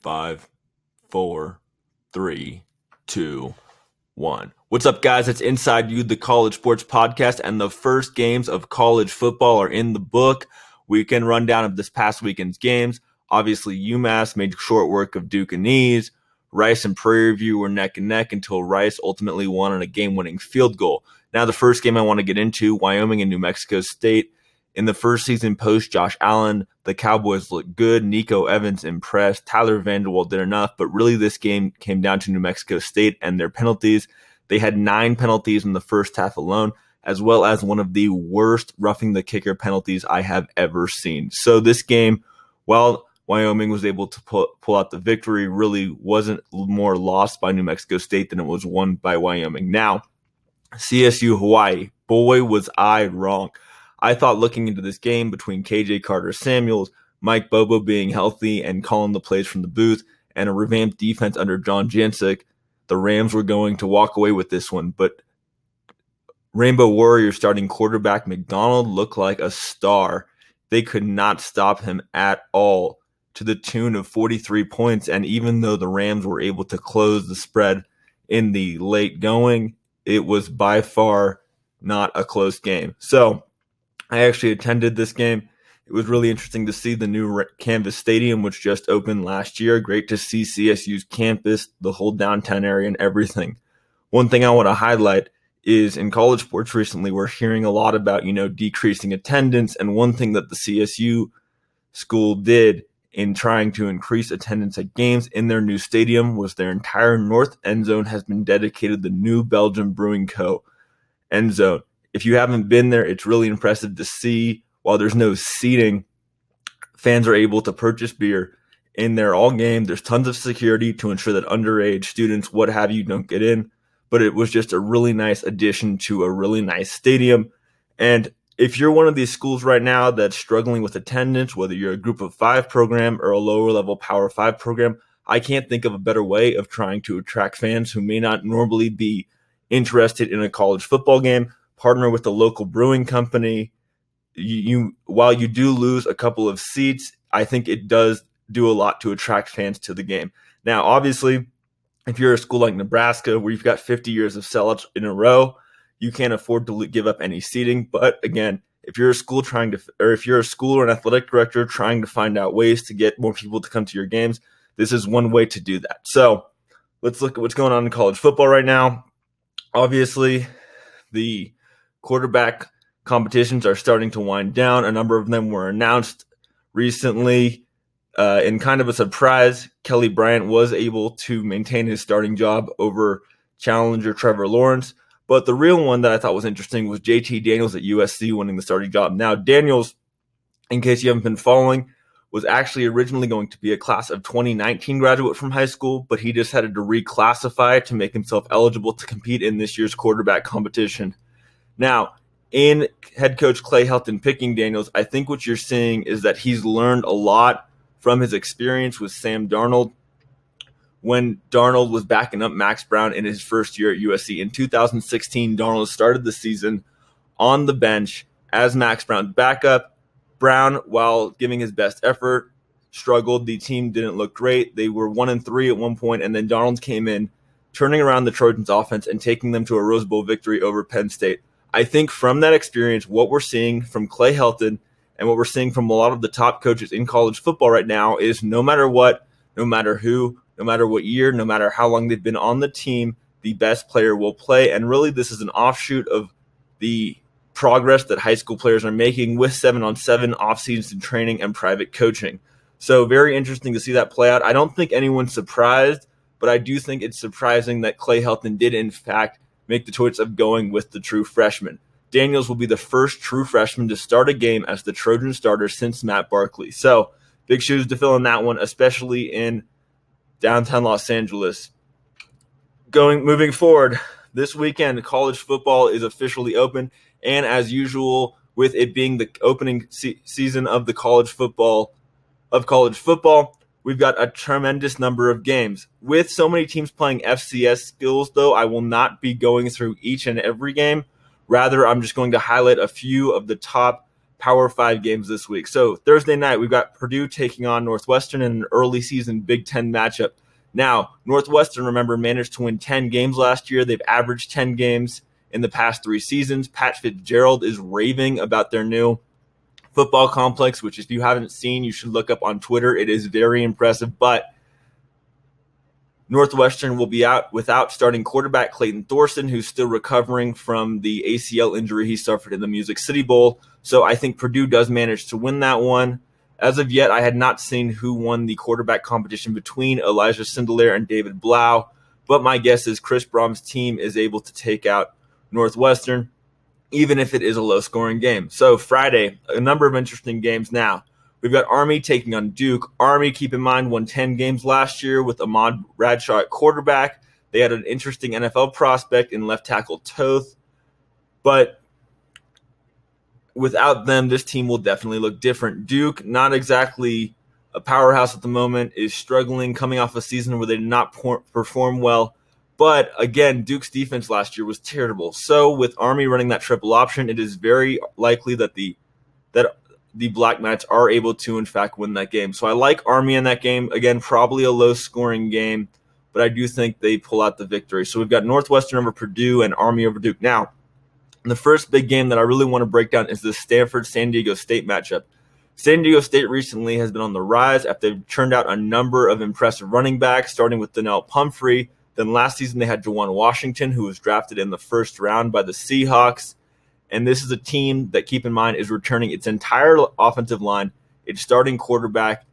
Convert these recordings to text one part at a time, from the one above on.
Five, four, three, two, one. What's up, guys? It's Inside You, the college sports podcast, and the first games of college football are in the book. Weekend rundown of this past weekend's games. Obviously, UMass made short work of Duquesne. Rice and Prairie View were neck and neck until Rice ultimately won on a game winning field goal. Now, the first game I want to get into Wyoming and New Mexico State. In the first season post Josh Allen, the Cowboys looked good. Nico Evans impressed. Tyler Vander Waal did enough, but really this game came down to New Mexico State and their penalties. They had nine penalties in the first half alone, as well as one of the worst roughing the kicker penalties I have ever seen. So this game, while Wyoming was able to pull, pull out the victory, really wasn't more lost by New Mexico State than it was won by Wyoming. Now, CSU Hawaii, boy was I wrong. I thought looking into this game between KJ Carta-Samuels, Mike Bobo being healthy and calling the plays from the booth, and a revamped defense under John Jancek, the Rams were going to walk away with this one. But Rainbow Warrior starting quarterback McDonald looked like a star. They could not stop him at all to the tune of 43 points. And even though the Rams were able to close the spread in the late going, it was by far not a close game. So I actually attended this game. It was really interesting to see the new Canvas Stadium, which just opened last year. Great to see CSU's campus, the whole downtown area, and everything. One thing I want to highlight is in college sports recently, we're hearing a lot about, you know, decreasing attendance. And one thing that the CSU school did in trying to increase attendance at games in their new stadium was their entire north end zone has been dedicated the New Belgium Brewing Co. end zone if you haven't been there, it's really impressive to see. While there's no seating, fans are able to purchase beer in there all game. There's tons of security to ensure that underage students, what have you, don't get in. But it was just a really nice addition to a really nice stadium. And if you're one of these schools right now that's struggling with attendance, whether you're a group of five program or a lower level power five program, I can't think of a better way of trying to attract fans who may not normally be interested in a college football game partner with the local brewing company. You, you while you do lose a couple of seats, I think it does do a lot to attract fans to the game. Now, obviously, if you're a school like Nebraska where you've got 50 years of sellouts in a row, you can't afford to give up any seating. But again, if you're a school trying to, or if you're a school or an athletic director trying to find out ways to get more people to come to your games, this is one way to do that. So let's look at what's going on in college football right now. Obviously, the quarterback competitions are starting to wind down. A number of them were announced recently. Uh, in kind of a surprise, Kelly Bryant was able to maintain his starting job over challenger Trevor Lawrence. But the real one that I thought was interesting was JT Daniels at USC winning the starting job. Now, Daniels, in case you haven't been following, was actually originally going to be a class of 2019 graduate from high school, but he decided to reclassify to make himself eligible to compete in this year's quarterback competition. Now, in head coach Clay Helton picking Daniels, I think what you're seeing is that he's learned a lot from his experience with Sam Darnold when Darnold was backing up Max Browne in his first year at USC. In 2016, Darnold started the season on the bench as Max Browne's backup. Browne, while giving his best effort, struggled. The team didn't look great. They were one and three at one point, and then Darnold came in, turning around the Trojans' offense and taking them to a Rose Bowl victory over Penn State. I think from that experience, what we're seeing from Clay Helton and what we're seeing from a lot of the top coaches in college football right now is no matter what, no matter who, no matter what year, no matter how long they've been on the team, the best player will play. And really, this is an offshoot of the progress that high school players are making with seven on seven off-season training and private coaching. So, very interesting to see that play out. I don't think anyone's surprised, but I do think it's surprising that Clay Helton did, in fact, make the choice of going with the true freshman. Daniels will be the first true freshman to start a game as the Trojan starter since Matt Barkley. So, big shoes to fill in that one, especially in downtown Los Angeles. Going moving forward, this weekend college football is officially open, and as usual, with it being the opening se- season of the college football of college football, We've got a tremendous number of games. With so many teams playing FCS skills, though, I will not be going through each and every game. Rather, I'm just going to highlight a few of the top Power Five games this week. So Thursday night, we've got Purdue taking on Northwestern in an early season Big Ten matchup. Now, Northwestern, remember, managed to win 10 games last year. They've averaged 10 games in the past three seasons. Pat Fitzgerald is raving about their new football complex, which if you haven't seen, you should look up on Twitter. It is very impressive. But Northwestern will be out without starting quarterback Clayton Thorson, who's still recovering from the ACL injury he suffered in the Music City Bowl. So I think Purdue does manage to win that one. As of yet, I had not seen who won the quarterback competition between Elijah Sindelar and David Blough, but my guess is Chris Brohm's team is able to take out Northwestern, even if it is a low scoring game. So, Friday, a number of interesting games now. We've got Army taking on Duke. Army, keep in mind, won 10 games last year with Ahmad Bradshaw at quarterback. They had an interesting NFL prospect in left tackle Toth. But without them, this team will definitely look different. Duke, not exactly a powerhouse at the moment, is struggling coming off a season where they did not perform well. But again, Duke's defense last year was terrible. So with Army running that triple option, it is very likely that the that the Black Knights are able to in fact win that game. So I like Army in that game. Again, probably a low scoring game, but I do think they pull out the victory. So we've got Northwestern over Purdue and Army over Duke. Now, the first big game that I really want to break down is the Stanford San Diego State matchup. San Diego State recently has been on the rise after they've turned out a number of impressive running backs, starting with Donnel Pumphrey, then last season they had Juwan Washington, who was drafted in the first round by the Seahawks. And this is a team that, keep in mind, is returning its entire offensive line, its starting quarterback,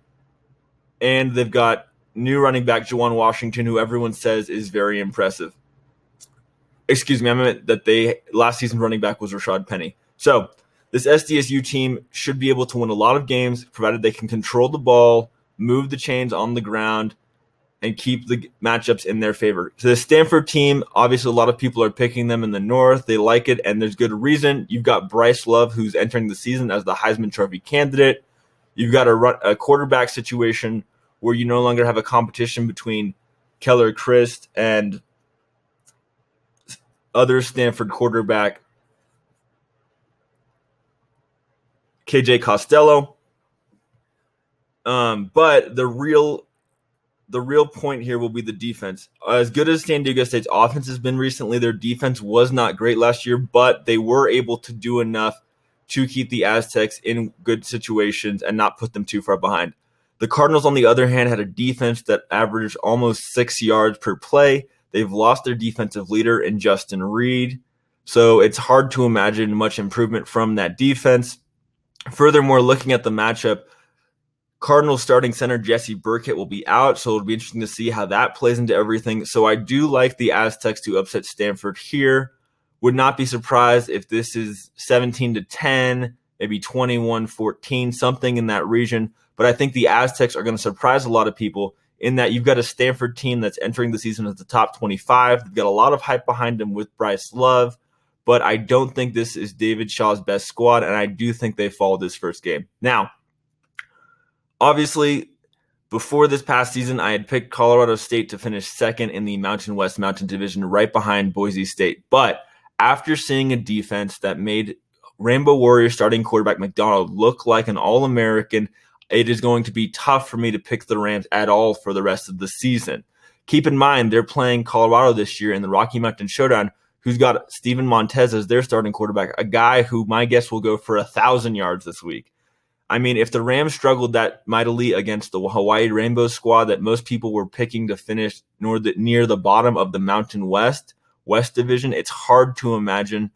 and they've got new running back Juwan Washington, who everyone says is very impressive. Excuse me, I meant that they last season running back was Rashad Penny. So this SDSU team should be able to win a lot of games, provided they can control the ball, move the chains on the ground, and keep the matchups in their favor. So the Stanford team, obviously, a lot of people are picking them in the North. They like it, and there's good reason. You've got Bryce Love, who's entering the season as the Heisman Trophy candidate. You've got a, run, a quarterback situation where you no longer have a competition between Keller Chryst and other Stanford quarterback KJ Costello. Um, but the real the real point here will be the defense. As good as San Diego State's offense has been recently, their defense was not great last year, but they were able to do enough to keep the Aztecs in good situations and not put them too far behind. The Cardinals, on the other hand, had a defense that averaged almost six yards per play. They've lost their defensive leader in Justin Reid. So it's hard to imagine much improvement from that defense. Furthermore, looking at the matchup, Cardinals starting center Jesse Burkett will be out, so it'll be interesting to see how that plays into everything. So I do like the Aztecs to upset Stanford here. Would not be surprised if this is 17 to 10, maybe 21 14, something in that region. But I think the Aztecs are going to surprise a lot of people in that you've got a Stanford team that's entering the season as the top 25. They've got a lot of hype behind them with Bryce Love, but I don't think this is David Shaw's best squad, and I do think they fall this first game. Now, obviously, before this past season, I had picked Colorado State to finish second in the Mountain West Mountain Division, right behind Boise State. But after seeing a defense that made Rainbow Warrior starting quarterback McDonald look like an All American, it is going to be tough for me to pick the Rams at all for the rest of the season. Keep in mind, they're playing Colorado this year in the Rocky Mountain Showdown, who's got Steven Montez as their starting quarterback, a guy who my guess will go for a thousand yards this week. I mean, if the Rams struggled that mightily against the Hawaii Rainbow squad that most people were picking to finish near the, near the bottom of the Mountain West West Division, it's hard to imagine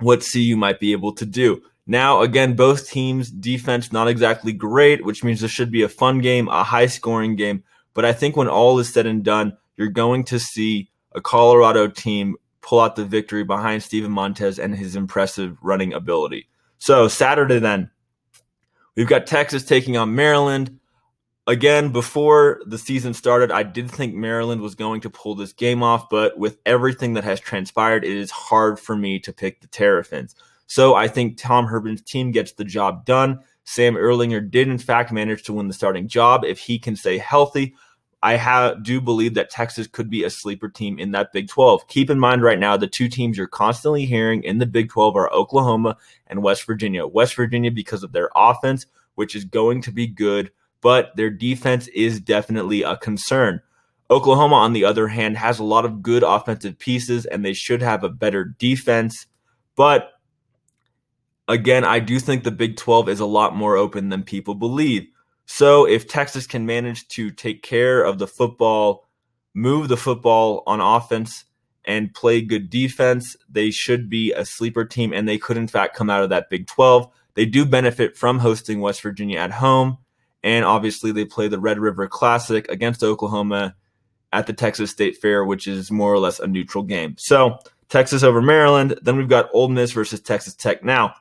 what CU might be able to do. Now, again, both teams' defense not exactly great, which means this should be a fun game, a high scoring game. But I think when all is said and done, you're going to see a Colorado team pull out the victory behind Steven Montez and his impressive running ability. So, Saturday then, We've got Texas taking on Maryland. Again, before the season started, I did think Maryland was going to pull this game off, but with everything that has transpired, it is hard for me to pick the Terrapins. So I think Tom Herman's team gets the job done. Sam Ehlinger did, in fact, manage to win the starting job if he can stay healthy. I have, do believe that Texas could be a sleeper team in that Big 12. Keep in mind right now, the two teams you're constantly hearing in the Big 12 are Oklahoma and West Virginia. West Virginia, because of their offense, which is going to be good, but their defense is definitely a concern. Oklahoma, on the other hand, has a lot of good offensive pieces and they should have a better defense. But again, I do think the Big 12 is a lot more open than people believe. So if Texas can manage to take care of the football, move the football on offense, and play good defense, they should be a sleeper team, and they could, in fact, come out of that Big 12. They do benefit from hosting West Virginia at home, and obviously they play the Red River Classic against Oklahoma at the Texas State Fair, which is more or less a neutral game. So Texas over Maryland. Then we've got Ole Miss versus Texas Tech. Now,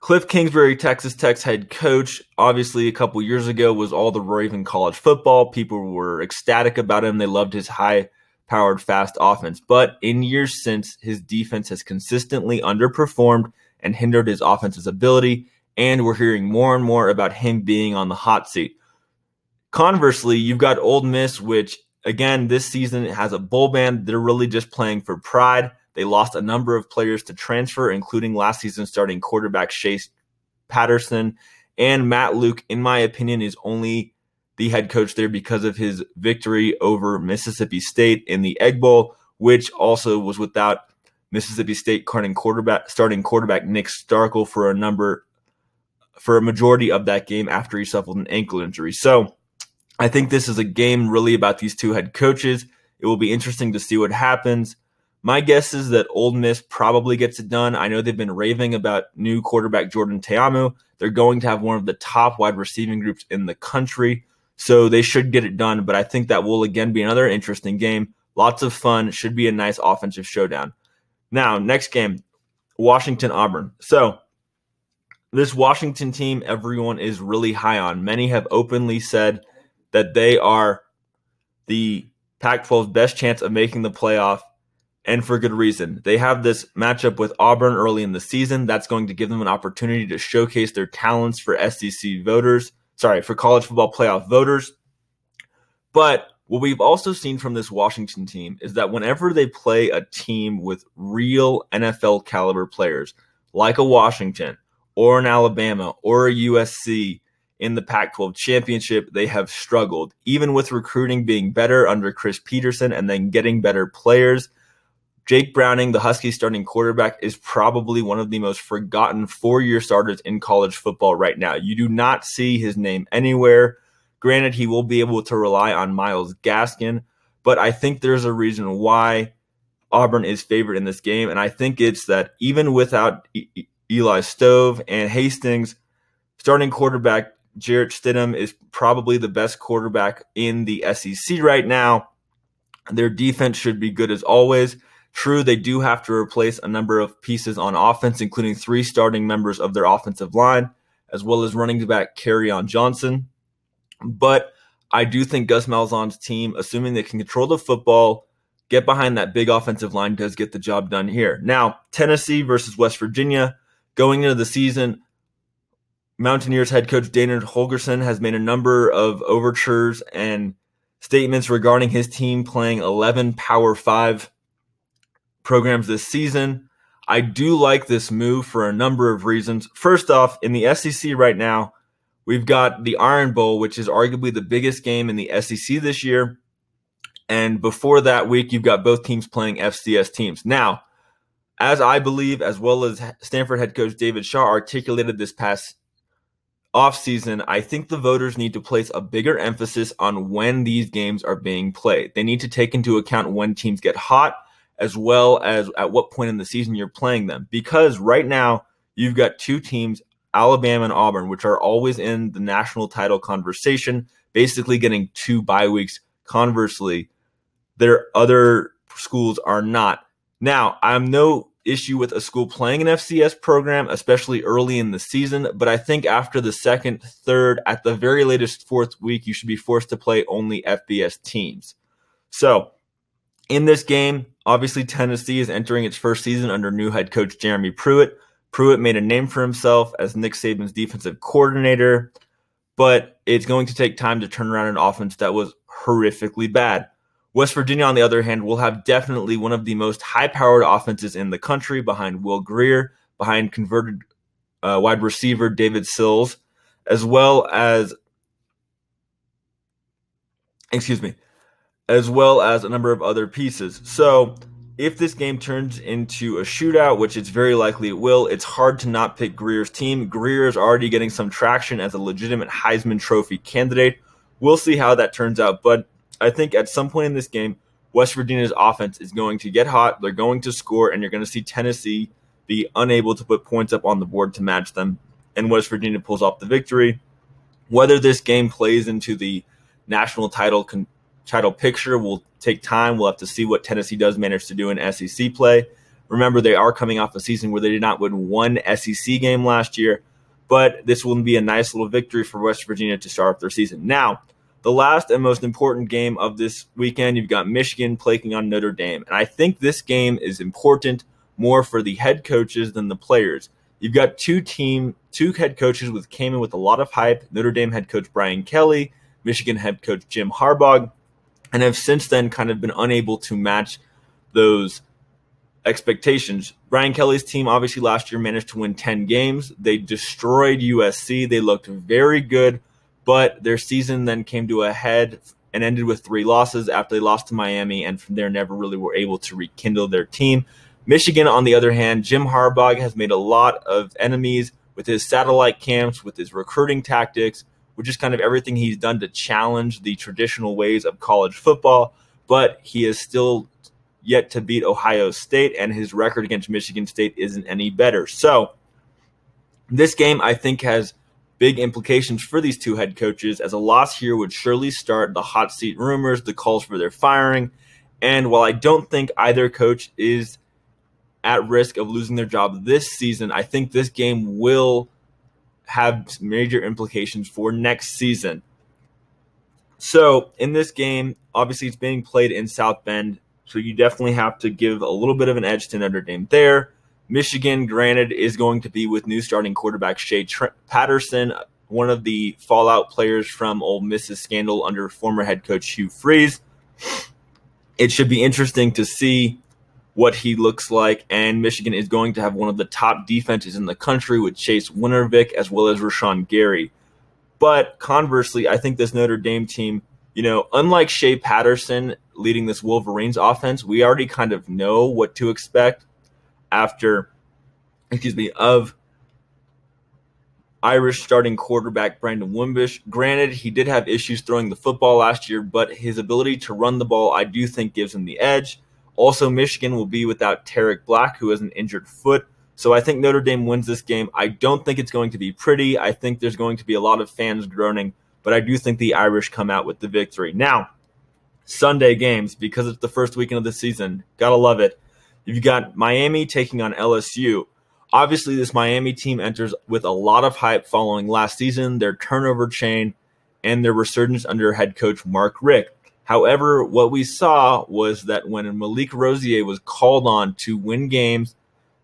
Cliff Kingsbury, Texas Tech's head coach, obviously a couple years ago was all the Raven college football. People were ecstatic about him. They loved his high powered, fast offense. But in years since, his defense has consistently underperformed and hindered his offense's ability. And we're hearing more and more about him being on the hot seat. Conversely, you've got Ole Miss, which again this season has a bowl band. They're really just playing for pride. They lost a number of players to transfer, including last season starting quarterback Chase Patterson. And Matt Luke, in my opinion, is only the head coach there because of his victory over Mississippi State in the Egg Bowl, which also was without Mississippi State starting quarterback starting quarterback Nick Starkel for a number for a majority of that game after he suffered an ankle injury. So I think this is a game really about these two head coaches. It will be interesting to see what happens. My guess is that Ole Miss probably gets it done. I know they've been raving about new quarterback Jordan Ta'amu. They're going to have one of the top wide receiving groups in the country, so they should get it done. But I think that will again be another interesting game. Lots of fun. Should be a nice offensive showdown. Now, next game, Washington Auburn. So, this Washington team, everyone is really high on. Many have openly said that they are the Pac 12's best chance of making the playoff and for good reason. They have this matchup with Auburn early in the season. That's going to give them an opportunity to showcase their talents for SEC voters, sorry, for college football playoff voters. But what we've also seen from this Washington team is that whenever they play a team with real NFL caliber players, like a Washington or an Alabama or a USC in the Pac 12 championship, they have struggled, even with recruiting being better under Chris Petersen and then getting better players Jake Browning, the Huskies starting quarterback, is probably one of the most forgotten four year starters in college football right now. You do not see his name anywhere. Granted, he will be able to rely on Myles Gaskin, but I think there's a reason why Auburn is favored in this game. And I think it's that even without e- Eli Stove and Hastings, starting quarterback Jarrett Stidham is probably the best quarterback in the SEC right now. Their defense should be good as always. True, they do have to replace a number of pieces on offense, including three starting members of their offensive line, as well as running back Kerryon Johnson. But I do think Gus Malzahn's team, assuming they can control the football, get behind that big offensive line, does get the job done here. Now, Tennessee versus West Virginia. Going into the season, Mountaineers head coach Dana Holgorsen has made a number of overtures and statements regarding his team playing 11 Power 5 programs this season. I do like this move for a number of reasons. First off, in the SEC right now, we've got the Iron Bowl, which is arguably the biggest game in the SEC this year. And before that week, you've got both teams playing FCS teams. Now, as I believe, as well as Stanford head coach David Shaw articulated this past offseason, I think the voters need to place a bigger emphasis on when these games are being played. They need to take into account when teams get hot as well as at what point in the season you're playing them. Because right now, you've got two teams, Alabama and Auburn, which are always in the national title conversation, basically getting two bye weeks. Conversely, their other schools are not. Now, I'm no issue with a school playing an FCS program, especially early in the season, but I think after the second, third, at the very latest fourth week, you should be forced to play only FBS teams. So, in this game, obviously Tennessee is entering its first season under new head coach Jeremy Pruitt. Pruitt made a name for himself as Nick Saban's defensive coordinator. but it's going to take time to turn around an offense that was horrifically bad. West Virginia, on the other hand, will have definitely one of the most high powered offenses in the country behind Will Grier, behind converted uh, wide receiver David Sills, as well as, excuse me, as well as a number of other pieces. So, if this game turns into a shootout, which it's very likely it will, it's hard to not pick Grier's team. Greer is already getting some traction as a legitimate Heisman Trophy candidate. We'll see how that turns out, but I think at some point in this game, West Virginia's offense is going to get hot. They're going to score, and you're going to see Tennessee be unable to put points up on the board to match them. And West Virginia pulls off the victory. Whether this game plays into the national title con- title picture will take time. We'll have to see what Tennessee does manage to do in SEC play. Remember, they are coming off a season where they did not win one SEC game last year, but this will be a nice little victory for West Virginia to start off their season. Now, the last and most important game of this weekend, you've got Michigan playing on Notre Dame. And I think this game is important more for the head coaches than the players. You've got two team, two head coaches with came in with a lot of hype. Notre Dame head coach Brian Kelly, Michigan head coach Jim Harbaugh, and have since then kind of been unable to match those expectations. Brian Kelly's team obviously last year managed to win 10 games. They destroyed USC. They looked very good but their season then came to a head and ended with three losses after they lost to Miami, and from there never really were able to rekindle their team. Michigan, on the other hand, Jim Harbaugh has made a lot of enemies with his satellite camps, with his recruiting tactics, with just kind of everything he's done to challenge the traditional ways of college football. But he is still yet to beat Ohio State, and his record against Michigan State isn't any better. So, this game, I think, has big implications for these two head coaches, as a loss here would surely start the hot seat rumors, the calls for their firing. And while I don't think either coach is at risk of losing their job this season, I think this game will have major implications for next season. So, in this game, obviously it's being played in South Bend, so you definitely have to give a little bit of an edge to Notre Dame there. Michigan, granted, is going to be with new starting quarterback Shea Patterson, one of the fallout players from Ole Miss's scandal under former head coach Hugh Freeze. It should be interesting to see what he looks like, and Michigan is going to have one of the top defenses in the country with Chase Winovich as well as Rashan Gary. But conversely, I think this Notre Dame team, you know, unlike Shea Patterson leading this Wolverines offense, we already kind of know what to expect after, excuse me, of Irish starting quarterback Brandon Wimbush. Granted, he did have issues throwing the football last year, but his ability to run the ball, I do think, gives him the edge. Also, Michigan will be without Tarik Black, who has an injured foot. So I think Notre Dame wins this game. I don't think it's going to be pretty. I think there's going to be a lot of fans groaning, but I do think the Irish come out with the victory. Now, Sunday games, because it's the first weekend of the season, gotta love it. You've got Miami taking on LSU. Obviously, this Miami team enters with a lot of hype following last season, their turnover chain, and their resurgence under head coach Mark Richt. However, what we saw was that when Malik Rosier was called on to win games,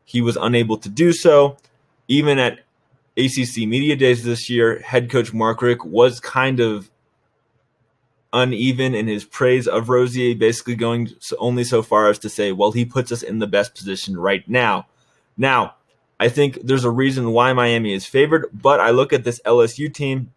he was unable to do so. Even at ACC Media Days this year, head coach Mark Richt was kind of uneven in his praise of Rosier, basically going only so far as to say, well, he puts us in the best position right now. Now, I think there's a reason why Miami is favored, but I look at this LSU team,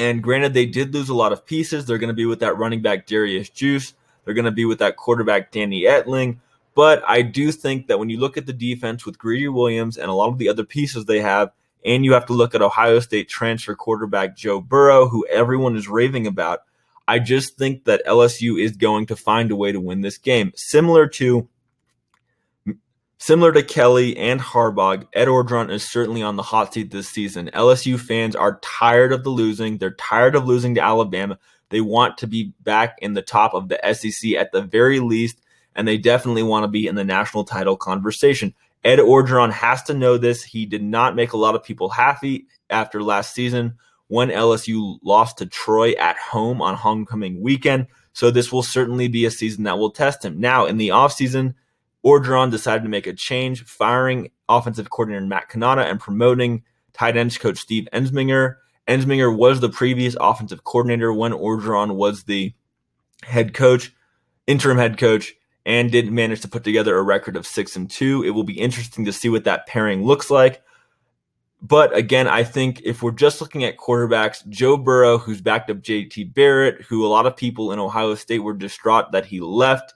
and granted, they did lose a lot of pieces. They're going to be with that running back Derrius Juice. they're going to be with that quarterback Danny Etling. But I do think that when you look at the defense with Greedy Williams and a lot of the other pieces they have, and you have to look at Ohio State transfer quarterback Joe Burrow, who everyone is raving about, I just think that LSU is going to find a way to win this game. Similar to similar to Kelly and Harbaugh, Ed Orgeron is certainly on the hot seat this season. LSU fans are tired of the losing. They're tired of losing to Alabama. They want to be back in the top of the SEC at the very least, and they definitely want to be in the national title conversation. Ed Orgeron has to know this. He did not make a lot of people happy after last season when LSU lost to Troy at home on homecoming weekend. So this will certainly be a season that will test him. Now, in the offseason, Orgeron decided to make a change, firing offensive coordinator Matt Canada and promoting tight ends coach Steve Ensminger. Ensminger was the previous offensive coordinator when Orgeron was the head coach, interim head coach, and did manage to put together a record of six and two. It will be interesting to see what that pairing looks like. But again, I think if we're just looking at quarterbacks, Joe Burrow, who's backed up JT Barrett, who a lot of people in Ohio State were distraught that he left,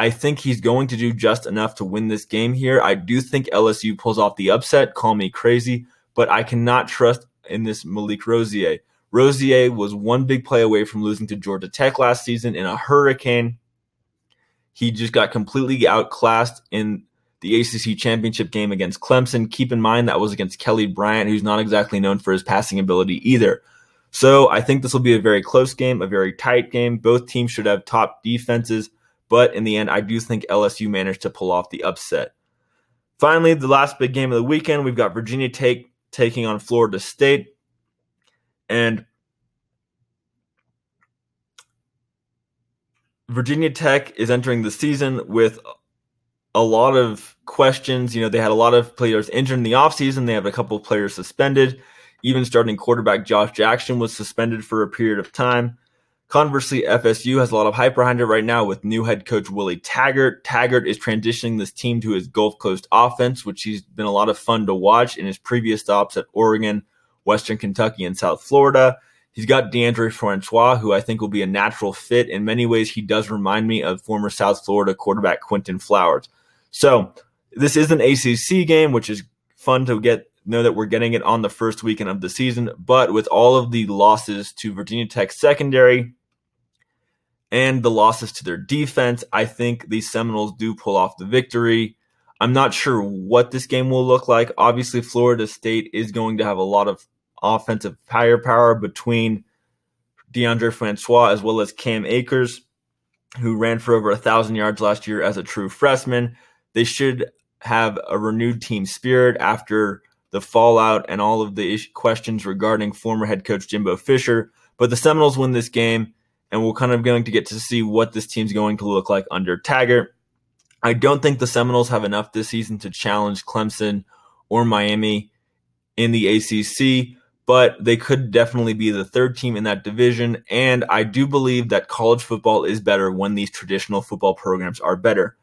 I think he's going to do just enough to win this game here. I do think LSU pulls off the upset. Call me crazy, but I cannot trust in this Malik Rosier. Rosier was one big play away from losing to Georgia Tech last season in a hurricane. He just got completely outclassed in the ACC championship game against Clemson. Keep in mind that was against Kelly Bryant, who's not exactly known for his passing ability either. So I think this will be a very close game, a very tight game. Both teams should have top defenses, but in the end, I do think LSU managed to pull off the upset. Finally, the last big game of the weekend, we've got Virginia Tech taking on Florida State. And Virginia Tech is entering the season with a lot of questions. You know, they had a lot of players injured in the offseason. They have a couple of players suspended. Even starting quarterback Josh Jackson was suspended for a period of time. Conversely, FSU has a lot of hype behind it right now with new head coach Willie Taggart. Taggart is transitioning this team to his Gulf Coast offense, which he's been a lot of fun to watch in his previous stops at Oregon, Western Kentucky, and South Florida. He's got Deondre Francois, who I think will be a natural fit. In many ways, he does remind me of former South Florida quarterback Quinton Flowers. So this is an ACC game, which is fun to get know that we're getting it on the first weekend of the season. But with all of the losses to Virginia Tech secondary and the losses to their defense, I think the Seminoles do pull off the victory. I'm not sure what this game will look like. Obviously, Florida State is going to have a lot of offensive firepower between Deondre Francois as well as Cam Akers, who ran for over a thousand yards last year as a true freshman. They should have a renewed team spirit after the fallout and all of the questions regarding former head coach Jimbo Fisher. But the Seminoles win this game, and we're kind of going to get to see what this team's going to look like under Taggart. I don't think the Seminoles have enough this season to challenge Clemson or Miami in the ACC, but they could definitely be the third team in that division. And I do believe that college football is better when these traditional football programs are better.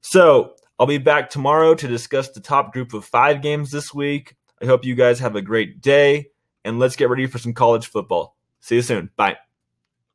So I'll be back tomorrow to discuss the top group of five games this week. I hope you guys have a great day, and let's get ready for some college football. See you soon. Bye.